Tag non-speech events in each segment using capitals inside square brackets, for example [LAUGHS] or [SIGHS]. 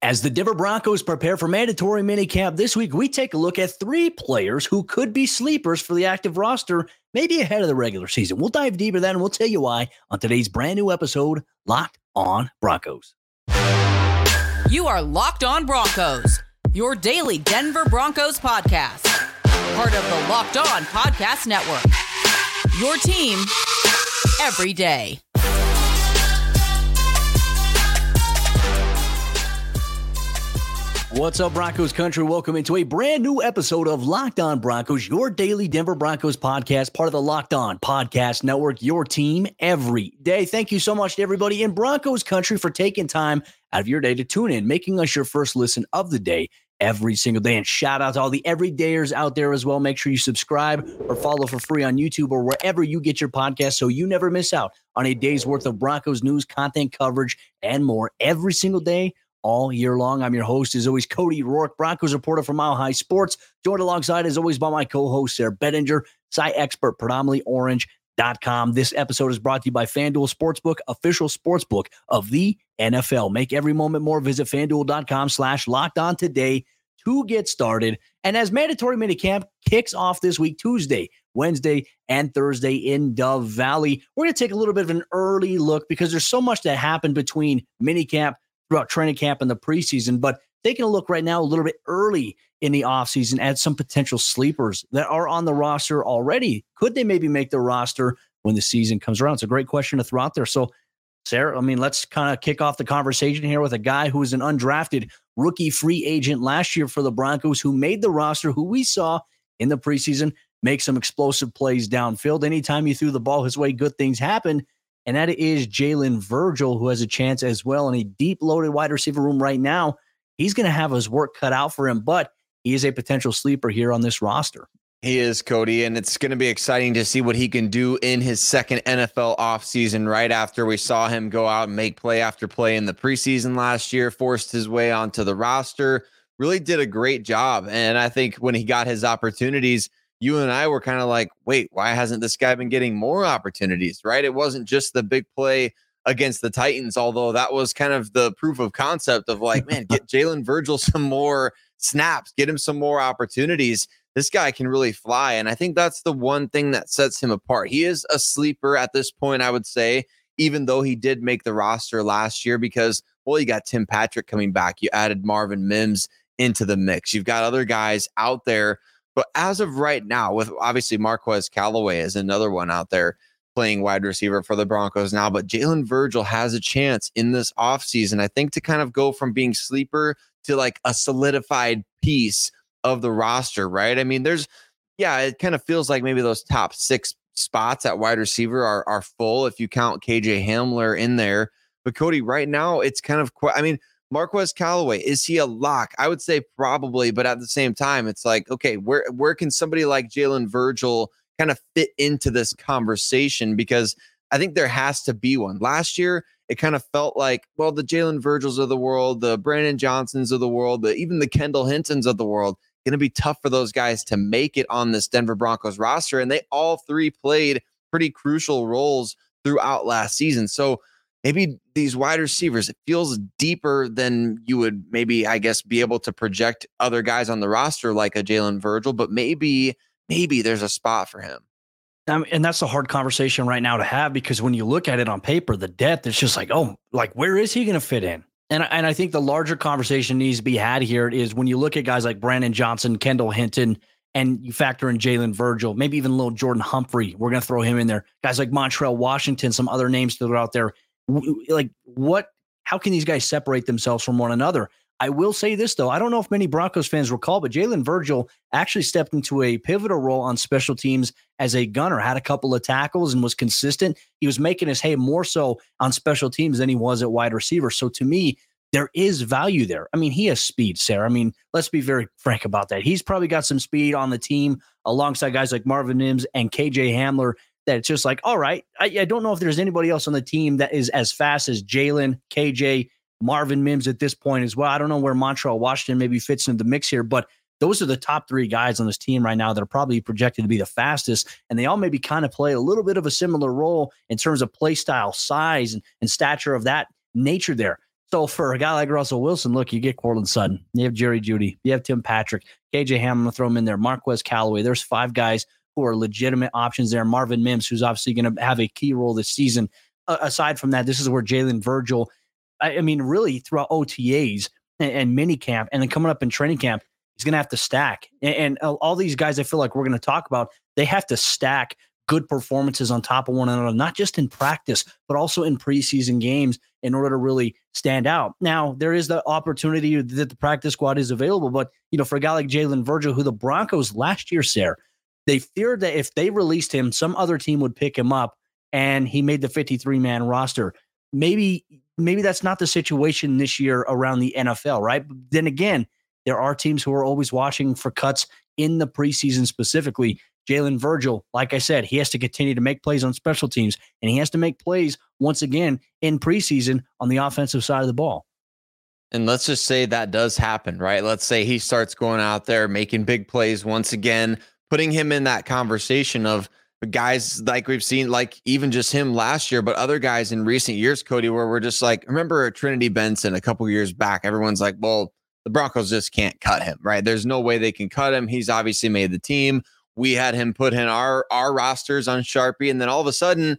As the Denver Broncos prepare for mandatory minicamp this week, we take a look at three players who could be sleepers for the active roster, maybe ahead of the regular season. We'll dive deeper then and we'll tell you why on today's brand new episode, Locked On Broncos. You are Locked On Broncos, your daily Denver Broncos podcast, part of the Locked On Podcast Network. Your team every day. What's up, Broncos country? Welcome into a brand new episode of Locked On Broncos, your daily Denver Broncos podcast, part of the Locked On Podcast Network, your team every day. Thank you so much to everybody in Broncos country for taking time out of your day to tune in, making us your first listen of the day every single day. And shout out to all the everydayers out there as well. Make sure you subscribe or follow for free on YouTube or wherever you get your podcast so you never miss out on a day's worth of Broncos news, content coverage, and more every single day all year long. I'm your host, as always, Cody Roark, Broncos reporter for Mile High Sports, joined alongside, as always, by my co-host, Sayre Bedinger, site expert, predominantly orange.com. This episode is brought to you by FanDuel Sportsbook, official sportsbook of the NFL. Make every moment more. Visit fanduel.com slash locked on today to get started. And as mandatory minicamp kicks off this week, Tuesday, Wednesday, and Thursday in Dove Valley, we're going to take a little bit of an early look because there's so much that happened between minicamp throughout training camp and the preseason. But taking a look right now, a little bit early in the offseason at some potential sleepers that are on the roster already. Could they maybe make the roster when the season comes around? It's a great question to throw out there. So, Sayre, I mean, let's kind of kick off the conversation here with a guy who was an undrafted rookie free agent last year for the Broncos who made the roster, who we saw in the preseason make some explosive plays downfield. Anytime you threw the ball his way, good things happened and that is Jalen Virgil, who has a chance as well in a deep loaded wide receiver room right now. He's going to have his work cut out for him, but he is a potential sleeper here on this roster. He is, Cody, and it's going to be exciting to see what he can do in his second NFL offseason right after we saw him go out and make play after play in the preseason last year, forced his way onto the roster, really did a great job. And I think when he got his opportunities, you and I were kind of like, wait, why hasn't this guy been getting more opportunities? Right? It wasn't just the big play against the Titans, although that was kind of the proof of concept of like, man, get Jalen Virgil [LAUGHS] some more snaps, get him some more opportunities. This guy can really fly. And I think that's the one thing that sets him apart. He is a sleeper at this point, I would say, even though he did make the roster last year because, well, you got Tim Patrick coming back. You added Marvin Mims into the mix. You've got other guys out there but as of right now, with obviously Marquez Callaway is another one out there playing wide receiver for the Broncos now, but Jalen Virgil has a chance in this offseason, I think, to kind of go from being sleeper to like a solidified piece of the roster, right? I mean, there's, yeah, it kind of feels like maybe those top six spots at wide receiver are, are full if you count KJ Hamler in there. But Cody, right now, it's kind of, I mean, Marquez Callaway, is he a lock? I would say probably, but at the same time, it's like, okay, where where can somebody like Jalen Virgil kind of fit into this conversation? Because I think there has to be one. Last year, it kind of felt like, well, the Jalen Virgils of the world, the Brandon Johnsons of the world, the, even the Kendall Hintons of the world, going to be tough for those guys to make it on this Denver Broncos roster. And they all three played pretty crucial roles throughout last season. So maybe these wide receivers, it feels deeper than you would maybe, I guess, be able to project other guys on the roster like a Jalen Virgil, but maybe, maybe there's a spot for him. Um, and that's a hard conversation right now to have because when you look at it on paper, the depth, it's just like, oh, like where is he going to fit in? And, and I think the larger conversation needs to be had here is when you look at guys like Brandon Johnson, Kendall Hinton, and you factor in Jalen Virgil, maybe even little Jordan Humphrey. We're going to throw him in there. Guys like Montrell Washington, some other names that are out there like what how can these guys separate themselves from one another i will say this though i don't know if many broncos fans recall but jalen virgil actually stepped into a pivotal role on special teams as a gunner had a couple of tackles and was consistent he was making his hay more so on special teams than he was at wide receiver so to me there is value there. I mean, he has speed, Sayre. I mean, let's be very frank about that. He's probably got some speed on the team alongside guys like Marvin Mims and KJ Hamler that it's just like, all right, I, I don't know if there's anybody else on the team that is as fast as Jalen, KJ, Marvin Mims at this point as well. I don't know where Montrell Washington maybe fits into the mix here, but those are the top three guys on this team right now that are probably projected to be the fastest. And they all maybe kind of play a little bit of a similar role in terms of play style, size, and, and stature of that nature there. So for a guy like Russell Wilson, look, you get Courtland Sutton, you have Jerry Jeudy, you have Tim Patrick, KJ Hamler, throw him in there, Marquez Callaway. There's five guys who are legitimate options there. Marvin Mims, who's obviously going to have a key role this season. Uh, aside from that, this is where Jalen Virgil, I, I, mean, really throughout OTAs and, and mini camp, and then coming up in training camp, he's going to have to stack. And, and all these guys, I feel like we're going to talk about, they have to stack good performances on top of one another, not just in practice, but also in preseason games in order to really stand out. Now, there is the opportunity that the practice squad is available, but you know, for a guy like Jalen Virgil, who the Broncos last year, Sayre, they feared that if they released him, some other team would pick him up and he made the 53 man roster. Maybe, maybe that's not the situation this year around the NFL, right? But then again, there are teams who are always watching for cuts in the preseason specifically. Jalen Virgil, like I said, he has to continue to make plays on special teams and he has to make plays once again in preseason on the offensive side of the ball. And let's just say that does happen, right? Let's say he starts going out there making big plays once again, putting him in that conversation of guys like we've seen, like even just him last year, but other guys in recent years, Cody, where we're just like, remember Trinity Benson a couple years back? Everyone's like, well, the Broncos just can't cut him, right? There's no way they can cut him. He's obviously made the team. We had him put in our our rosters on Sharpie, and then all of a sudden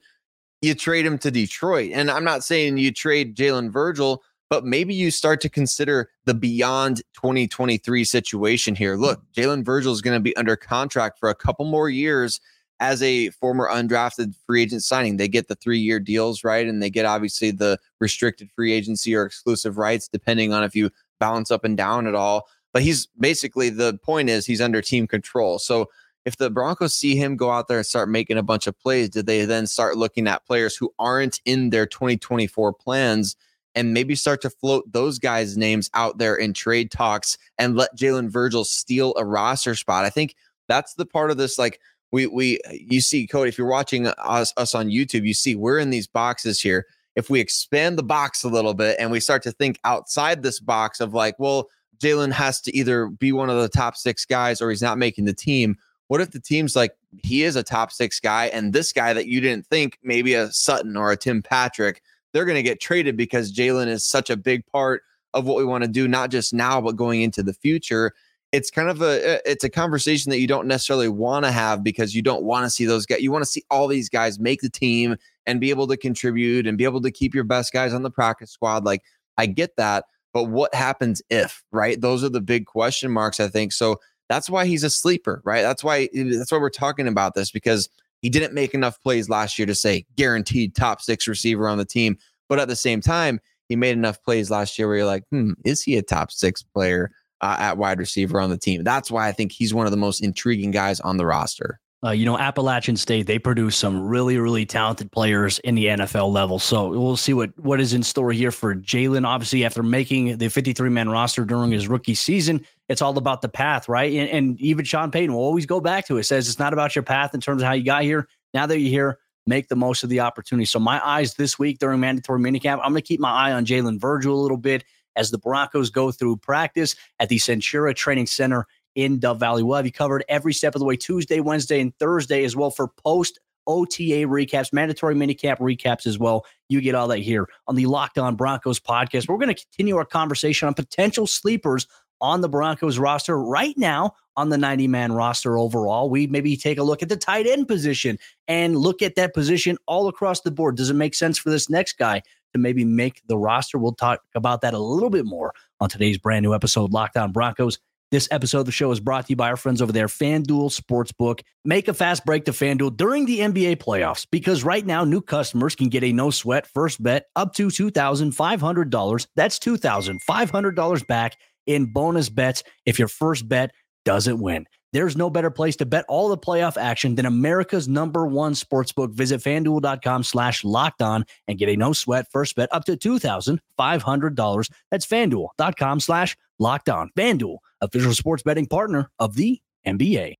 you trade him to Detroit. And I'm not saying you trade Jalen Virgil, but maybe you start to consider the beyond 2023 situation here. Look, Jalen Virgil is going to be under contract for a couple more years as a former undrafted free agent signing. They get the three year deals, right? And they get obviously the restricted free agency or exclusive rights, depending on if you balance up and down at all. But he's basically the point is he's under team control. So if the Broncos see him go out there and start making a bunch of plays, did they then start looking at players who aren't in their 2024 plans? And maybe start to float those guys' names out there in trade talks and let Jalen Virgil steal a roster spot. I think that's the part of this. Like we we you see, Cody, if you're watching us us on YouTube, you see we're in these boxes here. If we expand the box a little bit and we start to think outside this box of like, well, Jalen has to either be one of the top six guys or he's not making the team. What if the team's like he is a top six guy and this guy that you didn't think, maybe a Sutton or a Tim Patrick, they're going to get traded because Jalen is such a big part of what we want to do, not just now, but going into the future. It's kind of a eh, it's a conversation that you don't necessarily want to have because you don't want to see those guys. You want to see all these guys make the team and be able to contribute and be able to keep your best guys on the practice squad. Like I get that, but what happens if, right? Those are the big question marks, I think. So that's why he's a sleeper, right? That's why that's why we're talking about this because he didn't make enough plays last year to say guaranteed top six receiver on the team. But at the same time, he made enough plays last year where you're like, hmm, is he a top six player uh, at wide receiver on the team? That's why I think he's one of the most intriguing guys on the roster. Uh, you know, Appalachian State, they produce some really, really talented players in the NFL level. So we'll see what, what is in store here for Jalen. Obviously, after making the 53 man roster during his rookie season, it's all about the path, right? And, and even Sean Payton will always go back to it. Says it's not about your path in terms of how you got here. Now that you're here, make the most of the opportunity. So my eyes this week during mandatory minicamp, I'm going to keep my eye on Jalen Virgil a little bit as the Broncos go through practice at the Centura Training Center in Dove Valley. We'll have you covered every step of the way Tuesday, Wednesday, and Thursday as well for post OTA recaps, mandatory minicamp recaps as well. You get all that here on the Locked On Broncos podcast. We're going to continue our conversation on potential sleepers on the Broncos roster right now on the 90 man roster overall. We maybe take a look at the tight end position and look at that position all across the board. Does it make sense for this next guy to maybe make the roster? We'll talk about that a little bit more on today's brand new episode, Locked On Broncos. This episode of the show is brought to you by our friends over there, FanDuel Sportsbook. Make a fast break to FanDuel during the NBA playoffs because right now, new customers can get a no sweat first bet up to $2,500. That's $2,500 back in bonus bets if your first bet doesn't win. There's no better place to bet all the playoff action than America's number one sportsbook. Visit fanduel.com slash locked on and get a no sweat first bet up to $2,500. That's fanduel.com slash locked on. Fanduel, official sports betting partner of the NBA.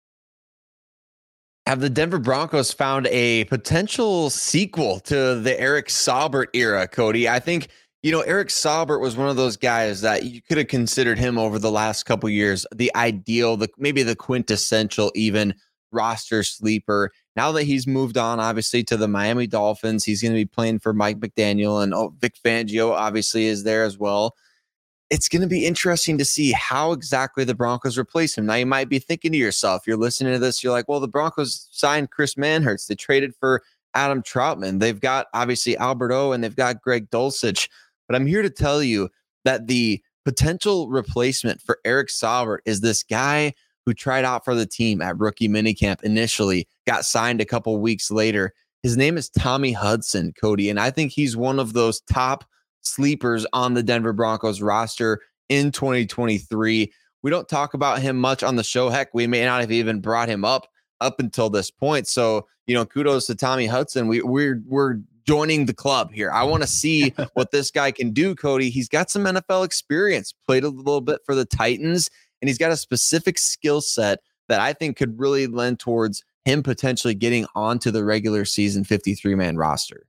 Have the Denver Broncos found a potential sequel to the Eric Saubert era, Cody? I think you know, Eric Saubert was one of those guys that you could have considered him over the last couple years, the ideal, the maybe the quintessential even roster sleeper. Now that he's moved on, obviously, to the Miami Dolphins, he's going to be playing for Mike McDaniel and oh, Vic Fangio, obviously, is there as well. It's going to be interesting to see how exactly the Broncos replace him. Now, you might be thinking to yourself, you're listening to this, you're like, well, the Broncos signed Chris Manhertz. They traded for Adam Trautman, They've got obviously Albert O and they've got Greg Dulcich. But I'm here to tell you that the potential replacement for Eric Saubert is this guy who tried out for the team at rookie minicamp initially, got signed a couple weeks later. His name is Tommy Hudson, Cody, and I think he's one of those top sleepers on the Denver Broncos roster in 2023. We don't talk about him much on the show. Heck, we may not have even brought him up up until this point. So, you know, kudos to Tommy Hudson. We we're we're joining the club here. I want to see [LAUGHS] what this guy can do, Cody. He's got some NFL experience, played a little bit for the Titans, and he's got a specific skill set that I think could really lend towards him potentially getting onto the regular season 53 man roster.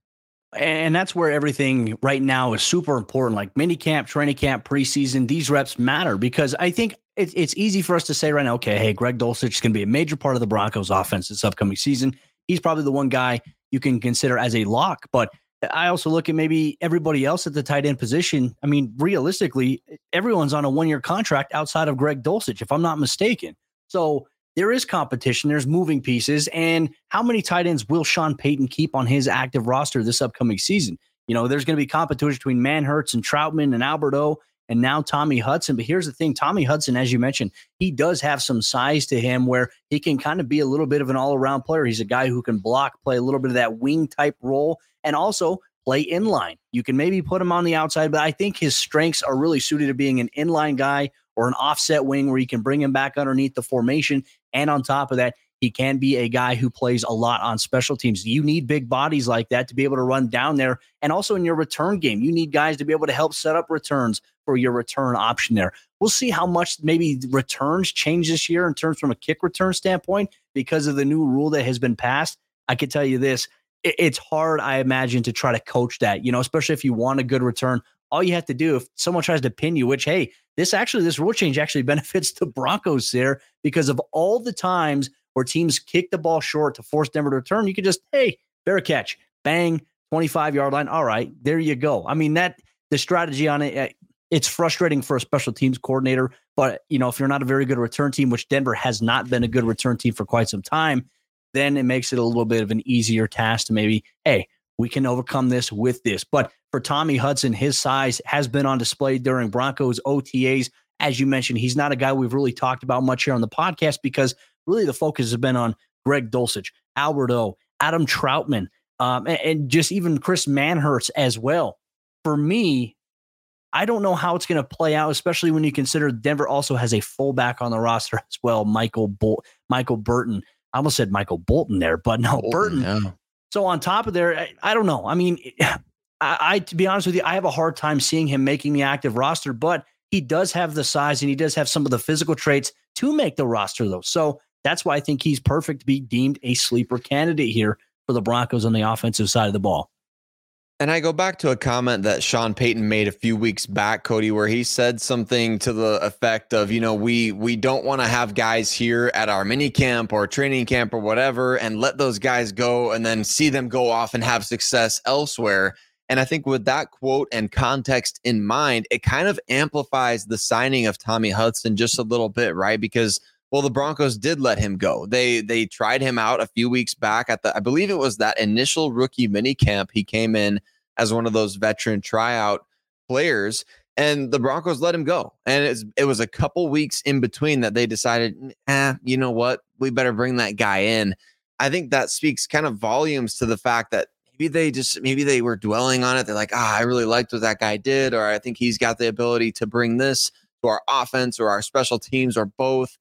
And that's where everything right now is super important. Like mini camp, training camp, preseason, these reps matter because I think it, it's easy for us to say right now, okay, hey, Greg Dulcich is going to be a major part of the Broncos offense this upcoming season. He's probably the one guy you can consider as a lock. But I also look at maybe everybody else at the tight end position. I mean, realistically, everyone's on a one year contract outside of Greg Dulcich, if I'm not mistaken. So there is competition, there's moving pieces. And how many tight ends will Sean Payton keep on his active roster this upcoming season? You know, there's going to be competition between Manhertz and Trautman and Albert O and now Tommy Hudson. But here's the thing Tommy Hudson, as you mentioned, he does have some size to him where he can kind of be a little bit of an all around player. He's a guy who can block, play a little bit of that wing type role, and also play inline. You can maybe put him on the outside, but I think his strengths are really suited to being an inline guy or an offset wing where you can bring him back underneath the formation. And on top of that, he can be a guy who plays a lot on special teams. You need big bodies like that to be able to run down there. And also in your return game, you need guys to be able to help set up returns for your return option there. We'll see how much maybe returns change this year in terms from a kick return standpoint because of the new rule that has been passed. I can tell you this it's hard, I imagine, to try to coach that, you know, especially if you want a good return. All you have to do if someone tries to pin you, which, hey, this actually, this rule change actually [LAUGHS] benefits the Broncos there because of all the times where teams kick the ball short to force Denver to return, you could just, hey, fair catch, bang, 25 yard line. All right, there you go. I mean, that the strategy on it, eh, it's frustrating for a special teams coordinator. But, you know, if you're not a very good return team, which Denver has not been a good return team for quite some time, then it makes it a little bit of an easier task to maybe, hey, we can overcome this with this. But for Tommy Hudson, his size has been on display during Broncos OTAs. As you mentioned, he's not a guy we've really talked about much here on the podcast because really the focus has been on Greg Dulcich, Albert O, Adam Trautman, um, and, and, just even Chris Manhertz as well. For me, I don't know how it's going to play out, especially when you consider Denver also has a fullback on the roster [LAUGHS] as well, Michael Bol- Michael Burton. I almost said Michael Bolton there, but no, Bolton, Burton. Yeah. So on top of there, I, I don't know. I mean, [SIGHS] I, I, to be honest with you, I have a hard time seeing him making the active roster, but he does have the size and he does have some of the physical traits to make the roster, though. So that's why I think he's perfect to be deemed a sleeper candidate here for the Broncos on the offensive side of the ball. And I go back to a comment that Sean Payton made a few weeks back, Cody, where he said something to the effect of, you know, we we don't want to have guys here at our mini camp or training camp or whatever and let those guys go and then see them go off and have success elsewhere. And I think with that quote and context in mind, it kind of amplifies the signing of Tommy Hudson just a little bit, right? Because well, the Broncos did let him go. They they tried him out a few weeks back at the I believe it was that initial rookie mini camp. He came in as one of those veteran tryout players, and the Broncos let him go. And it's, it was a couple weeks in between that they decided, eh, you know what, we better bring that guy in. I think that speaks kind of volumes to the fact that maybe they just maybe they were dwelling on it. They're like, ah, I really liked what that guy did, or I think he's got the ability to bring this to our offense or our special teams or both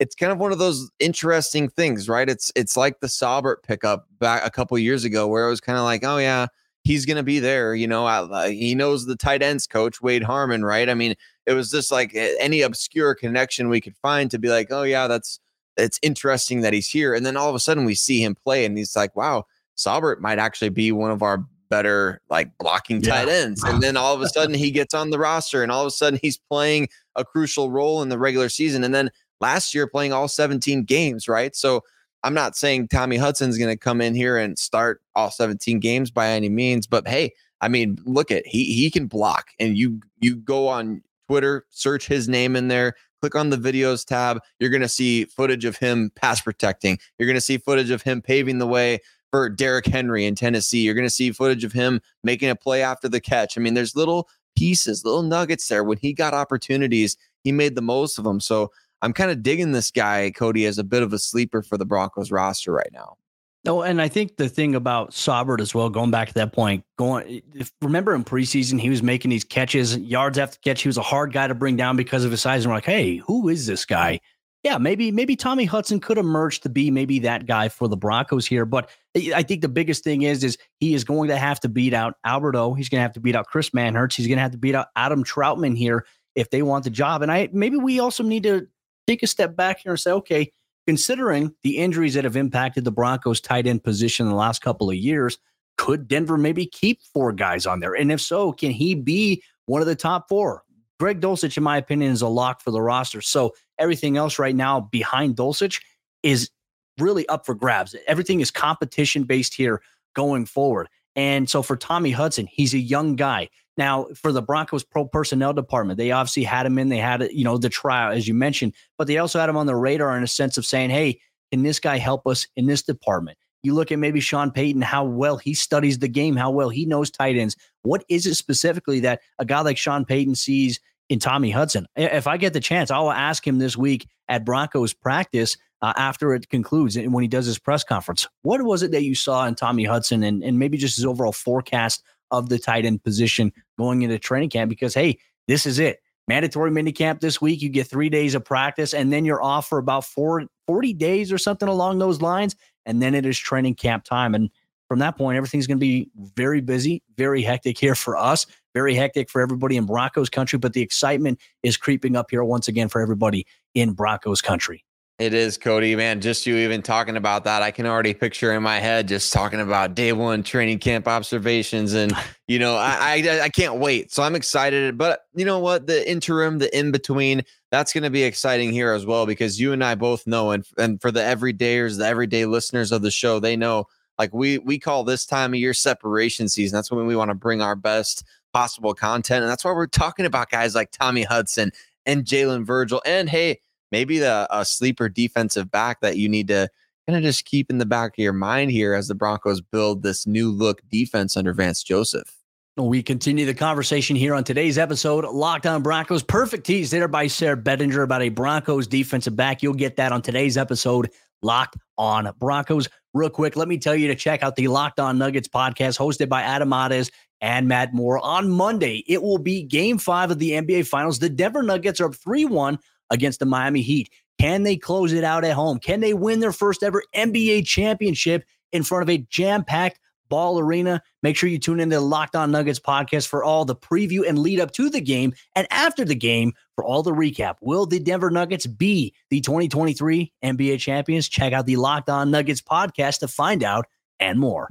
it's kind of one of those interesting things, right? It's it's like the Saubert pickup back a couple years ago, where it was kind of like, oh yeah, he's going to be there. You know, uh, he knows the tight ends coach Wade Harman, right? I mean, it was just like any obscure connection we could find to be like, oh yeah, that's it's interesting that he's here. And then all of a sudden we see him play, and he's like, wow, Saubert might actually be one of our better like blocking tight ends. And then all of a sudden he gets on the roster, and all of a sudden he's playing a crucial role in the regular season, and then last year playing all 17 games, right? So I'm not saying Tommy Hudson's going to come in here and start all 17 games by any means, but hey, I mean, look at he he can block, and you you go on Twitter, search his name in there, click on the videos tab. You're going to see footage of him pass protecting. You're going to see footage of him paving the way for Derrick Henry in Tennessee. You're going to see footage of him making a play after the catch. I mean, there's little pieces, little nuggets there. When he got opportunities, he made the most of them. So I'm kind of digging this guy, Cody, as a bit of a sleeper for the Broncos roster right now. No, and I think the thing about Saubert as well, going back to that point, going if, remember in preseason he was making these catches, yards after catch. He was a hard guy to bring down because of his size. And we're like, hey, who is this guy? Yeah, maybe maybe Tommy Hudson could emerge to be maybe that guy for the Broncos here. But I think the biggest thing is is he is going to have to beat out Albert O. He's going to have to beat out Chris Manhertz. He's going to have to beat out Adam Trautman here if they want the job. And I maybe we also need to take a step back here and say, okay, considering the injuries that have impacted the Broncos tight end position in the last couple of years, could Denver maybe keep four guys on there? And if so, can he be one of the top four? Greg Dulcich, in my opinion, is a lock for the roster. So everything else right now behind Dulcich is really up for grabs. Everything is competition based here going forward. And so for Tommy Hudson, he's a young guy. Now, for the Broncos pro personnel department, they obviously had him in. They had, you know, the trial, as you mentioned, but they also had him on the radar in a sense of saying, hey, can this guy help us in this department? You look at maybe Sean Payton, how well he studies the game, how well he knows tight ends. What is it specifically that a guy like Sean Payton sees in Tommy Hudson? If I get the chance, I'll ask him this week at Broncos practice uh, after it concludes and when he does his press conference. What was it that you saw in Tommy Hudson and, and maybe just his overall forecast of the tight end position going into training camp because, hey, this is it. Mandatory minicamp this week. You get three days of practice, and then you're off for about four, 40 days or something along those lines. And then it is training camp time. And from that point, everything's going to be very busy, very hectic here for us, very hectic for everybody in Broncos country. But the excitement is creeping up here once again for everybody in Broncos country. It is, Cody, man. Just you even talking about that, I can already picture in my head just talking about day one training camp observations, and [LAUGHS] you know, I, I I, can't wait. So I'm excited. But you know what? The interim, the in between, that's going to be exciting here as well because you and I both know, and and for the everydayers, the everyday listeners of the show, they know like we we call this time of year separation season. That's when we want to bring our best possible content, and that's why we're talking about guys like Tommy Hudson and Jalen Virgil, and hey maybe the a sleeper defensive back that you need to kind of just keep in the back of your mind here as the Broncos build this new look defense under Vance Joseph. We continue the conversation here on today's episode. Locked on Broncos. Perfect tease there by Sayre Bedinger about a Broncos defensive back. You'll get that on today's episode. Locked on Broncos. Real quick, let me tell you to check out the Locked on Nuggets podcast hosted by Adam Mares and Matt Moore. On Monday, it will be game five of the NBA Finals. The Denver Nuggets are up 3 1 against the Miami Heat. Can they close it out at home? Can they win their first ever NBA championship in front of a jam packed ball arena? Make sure you tune in to the Locked On Nuggets podcast for all the preview and lead up to the game. And after the game, for all the recap, will the Denver Nuggets be the 2023 NBA champions? Check out the Locked On Nuggets podcast to find out and more.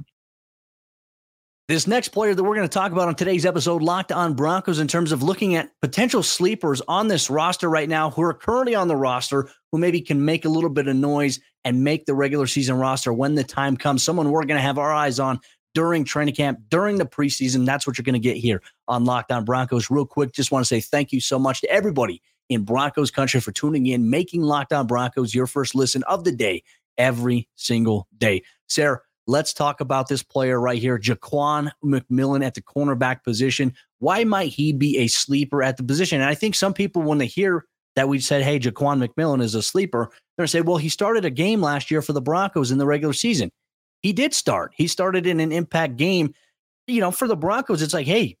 This next player that we're going to talk about on today's episode, Locked on Broncos, in terms of looking at potential sleepers on this roster right now who are currently on the roster, who maybe can make a little bit of noise and make the regular season roster when the time comes. Someone we're going to have our eyes on during training camp, during the preseason. That's what you're going to get here on Locked on Broncos. Real quick, just want to say thank you so much to everybody in Broncos country for tuning in, making Locked on Broncos your first listen of the day every single day. Sayre, Let's talk about this player right here, Ja'Quan McMillian at the cornerback position. Why might he be a sleeper at the position? And I think some people, when they hear that we said, hey, Ja'Quan McMillian is a sleeper, they're going to say, well, he started a game last year for the Broncos in the regular season. He did start. He started in an impact game. You know, for the Broncos, it's like, hey,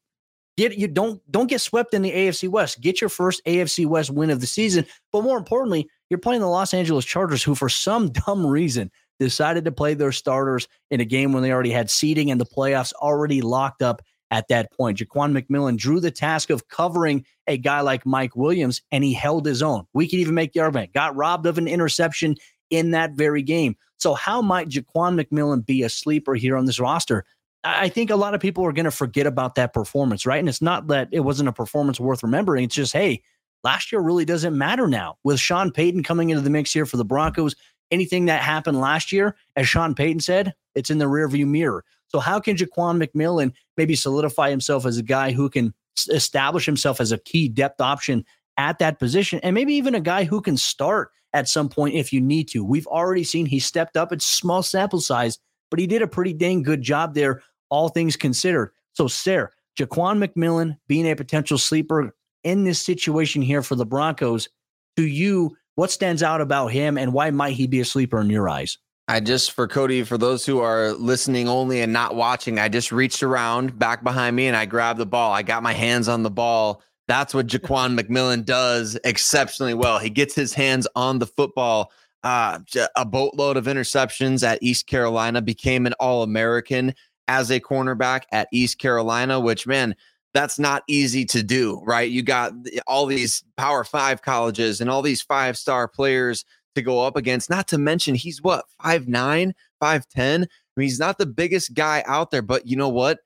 get you don't don't get swept in the AFC West. Get your first AFC West win of the season. But more importantly, you're playing the Los Angeles Chargers, who for some [LAUGHS] dumb reason decided to play their starters in a game when they already had seeding and the playoffs already locked up at that point. Ja'Quan McMillian drew the task of covering a guy like Mike Williams, and he held his own. We could even make the argument, got robbed of an interception in that very game. So, how might Ja'Quan McMillian be a sleeper here on this roster? I think a lot of people are going to forget about that performance, right? And it's not that it wasn't a performance worth remembering. It's just, hey, last year really doesn't matter now. With Sean Payton coming into the mix here for the Broncos, anything that happened last year, as Sean Payton said, it's in the rearview mirror. So how can Ja'Quan McMillian maybe solidify himself as a guy who can establish himself as a key depth option at that position, and maybe even a guy who can start at some point if you need to? We've already seen he stepped up. It's small sample size, but he did a pretty dang good job there, all things considered. So, Sayre, Ja'Quan McMillian being a potential sleeper in this situation here for the Broncos, to you, what stands out about him and why might he be a sleeper in your eyes? I just, for Cody, for those who are listening only and not watching, I just reached around back behind me and I grabbed the ball. I got my hands on the ball. That's what Ja'Quan [LAUGHS] McMillian does exceptionally well. He gets his hands on the football. Uh, a boatload of interceptions at East Carolina, became an All American as a cornerback at East Carolina, which, man, that's not easy to do, right? You got all these Power Five colleges and all these five star players to go up against. Not to mention, he's what, five nine, five ten. I mean, he's not the biggest guy out there, but you know what?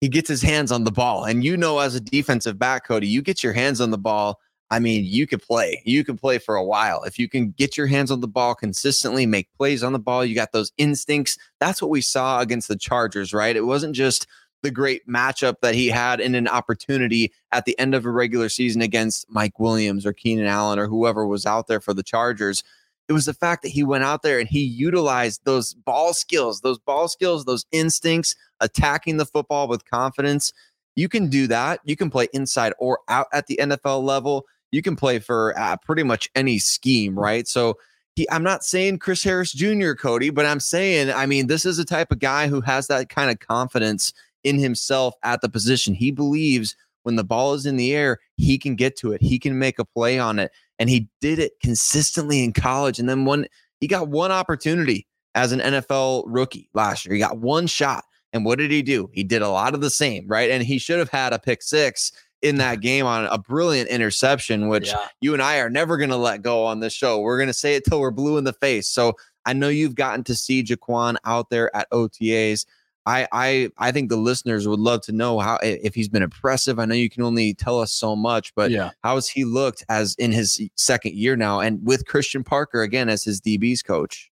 He gets his hands on the ball. And you know, as a defensive back, Cody, you get your hands on the ball. I mean, you could play. You can play for a while. If you can get your hands on the ball consistently, make plays on the ball, you got those instincts. That's what we saw against the Chargers, right? It wasn't just the great matchup that he had in an opportunity at the end of a regular season against Mike Williams or Keenan Allen or whoever was out there for the Chargers. It was the fact that he went out there and he utilized those ball skills, those ball skills, those instincts, attacking the football with confidence. You can do that. You can play inside or out at the NFL level. You can play for uh, pretty much any scheme, right? So, he, I'm not saying Chris Harris Jr., Cody, but I'm saying, I mean, this is a type of guy who has that kind of confidence in himself at the position. He believes when the ball is in the air, he can get to it. He can make a play on it. And he did it consistently in college. And then when he got one opportunity as an NFL rookie last year, he got one shot. And what did he do? He did a lot of the same, right? And he should have had a pick six in that [LAUGHS] game on a brilliant interception, which yeah. you and I are never going to let go on this show. We're going to say it till we're blue in the face. So I know you've gotten to see Ja'Quan out there at OTAs. I I I think the listeners would love to know how if he's been impressive. I know you can only tell us so much, but yeah. how has he looked as in his second year now, and with Christian Parker again as his DBs coach?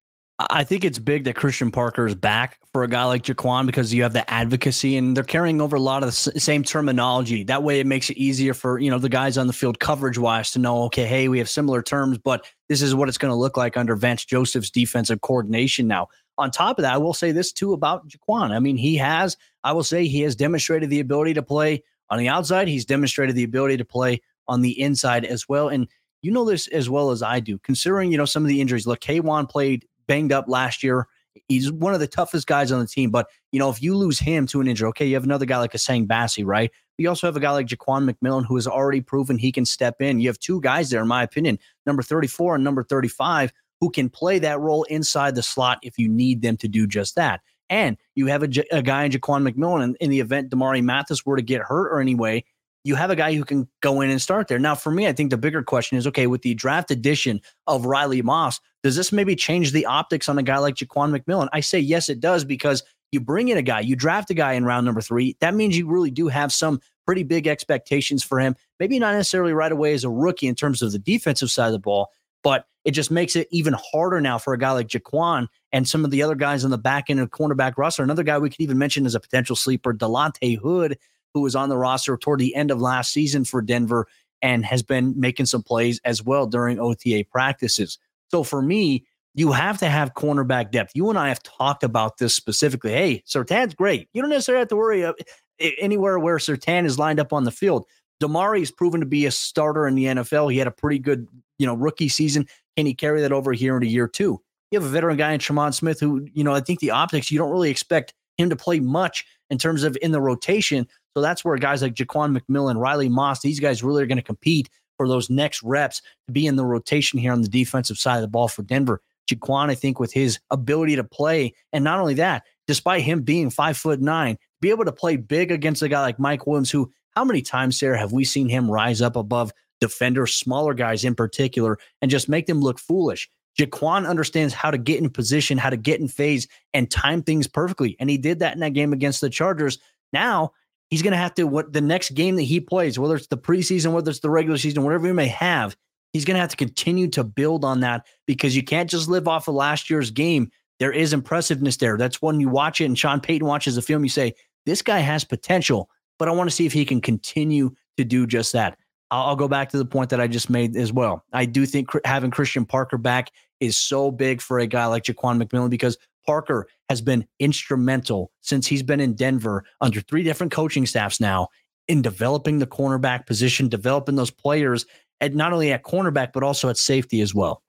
I think it's big that Christian Parker is back for a guy like Ja'Quan because you have the advocacy and they're carrying over a lot of the same terminology. That way, it makes it easier for you know the guys on the field coverage wise to know. Okay, hey, we have similar terms, but this is what it's going to look like under Vance Joseph's defensive coordination now on top of that, I will say this too about Ja'Quan. I mean, he has, I will say, he has demonstrated the ability to play on the outside. He's demonstrated the ability to play on the inside as well. And you know this as well as I do, considering, you know, some of the injuries. Look, K'Waun played banged up last year. He's one of the toughest guys on the team. But, you know, if you lose him to an injury, okay, you have another guy like Essang Bassey, right? But you also have a guy like Ja'Quan McMillian who has already proven he can step in. You have two guys there, in my opinion, number 34 and number 35, who can play that role inside the slot if you need them to do just that. And you have a, a guy in Ja'Quan McMillian in, in the event Damari Mathis were to get hurt or anyway, you have a guy who can go in and start there. Now, for me, I think the bigger question is okay, with the draft edition of Riley Moss, does this maybe change the optics on a guy like Ja'Quan McMillian? I say yes, it does, because you bring in a guy, you draft a guy in round number three. That means you really do have some pretty big expectations for him. Maybe not necessarily right away as a rookie in terms of the defensive side of the ball, but it just makes it even harder now for a guy like Ja'Quan and some of the other guys on the back end of cornerback roster. Another guy we could even mention as a potential sleeper, Delonte Hood, who was on the roster toward the end of last season for Denver and has been making some plays as well during OTA practices. So for me, you have to have cornerback depth. You and I have talked about this specifically. Hey, Surtain's great. You don't necessarily have to worry uh, anywhere where Surtain is lined up on the field. Damari has proven to be a starter in the NFL. He had a pretty good, you know, rookie season. Can he carry that over here into year two? You have a veteran guy in Tremon Smith who, you know, I think the optics, you don't really expect him to play much in terms of in the rotation. So that's where guys like Ja'Quan McMillian, Riley Moss, these guys really are going to compete for those next reps to be in the rotation here on the defensive side of the ball for Denver. Ja'Quan, I think, with his ability to play, and not only that, despite him being five foot nine, be able to play big against a guy like Mike Williams, who how many times, Sayre, have we seen him rise up above defenders, smaller guys in particular, and just make them look foolish. Ja'Quan understands how to get in position, how to get in phase, and time things perfectly. And he did that in that game against the Chargers. Now he's going to have to, what the next game that he plays, whether it's the preseason, whether it's the regular season, whatever he may have, He's going to have to continue to build on that because you can't just live off of last year's game. There is impressiveness there. That's when you watch it and Sean Payton watches the film, you say, this guy has potential, but I want to see if he can continue to do just that. I'll, go back to the point that I just made as well. I do think having Christian Parker back is so big for a guy like Ja'Quan McMillian because Parker has been instrumental since he's been in Denver under three different coaching staffs now in developing the cornerback position, developing those players at not only at cornerback but also at safety as well.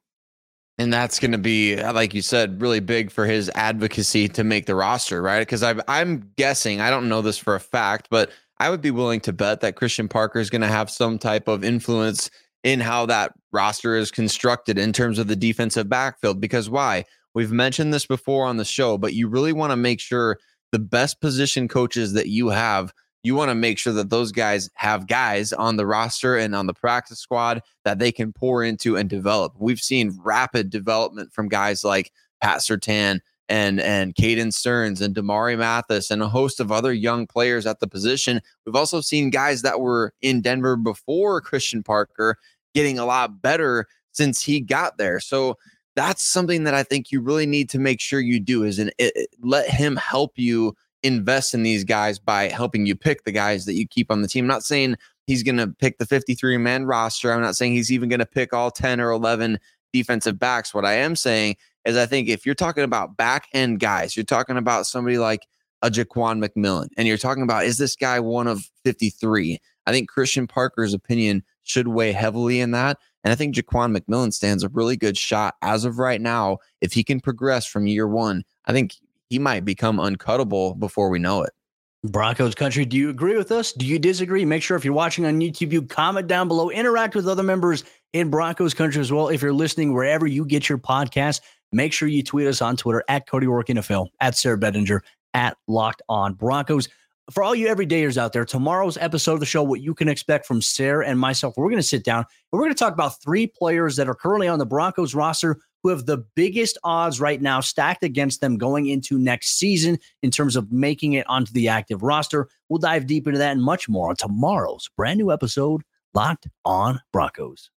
And that's going to be, like you said, really big for his advocacy to make the roster, right? Because I'm guessing, I don't know this for a fact, but I would be willing to bet that Christian Parker is going to have some type of influence in how that roster is constructed in terms of the defensive backfield. Because why? We've mentioned this before on the show, but you really want to make sure the best position coaches that you have you want to make sure that those guys have guys on the roster and on the practice squad that they can pour into and develop. We've seen rapid development from guys like Pat Surtain and and Caden Sterns and Damari Mathis and a host of other young players at the position. We've also seen guys that were in Denver before Christian Parker getting a lot better since he got there. So that's something that I think you really need to make sure you do is and let him help you invest in these guys by helping you pick the guys that you keep on the team. I'm not saying he's going to pick the 53 man roster. I'm not saying he's even going to pick all 10 or 11 defensive backs. What I am saying is, I think if you're talking about back end guys, you're talking about somebody like a Ja'Quan McMillian, and you're talking about is this guy one of 53? I think Christian Parker's opinion should weigh heavily in that. And I think Ja'Quan McMillian stands a really good shot as of right now. If he can progress from year one, I think he might become uncuttable before we know it. Broncos country, do you agree with us? Do you disagree? Make sure if you're watching on YouTube, you comment down below, interact with other members in Broncos country as well. If you're listening wherever you get your podcast, make sure you tweet us on Twitter at Cody Roark NFL, at Sayre Bedinger, at Locked On Broncos. For all you everydayers out there, tomorrow's episode of the show, what you can expect from Sayre and myself, we're going to sit down and we're going to talk about three players that are currently on the Broncos roster who have the biggest odds right now stacked against them going into next season in terms of making it onto the active roster. We'll dive deep into that and much more on tomorrow's brand new episode, Locked on Broncos.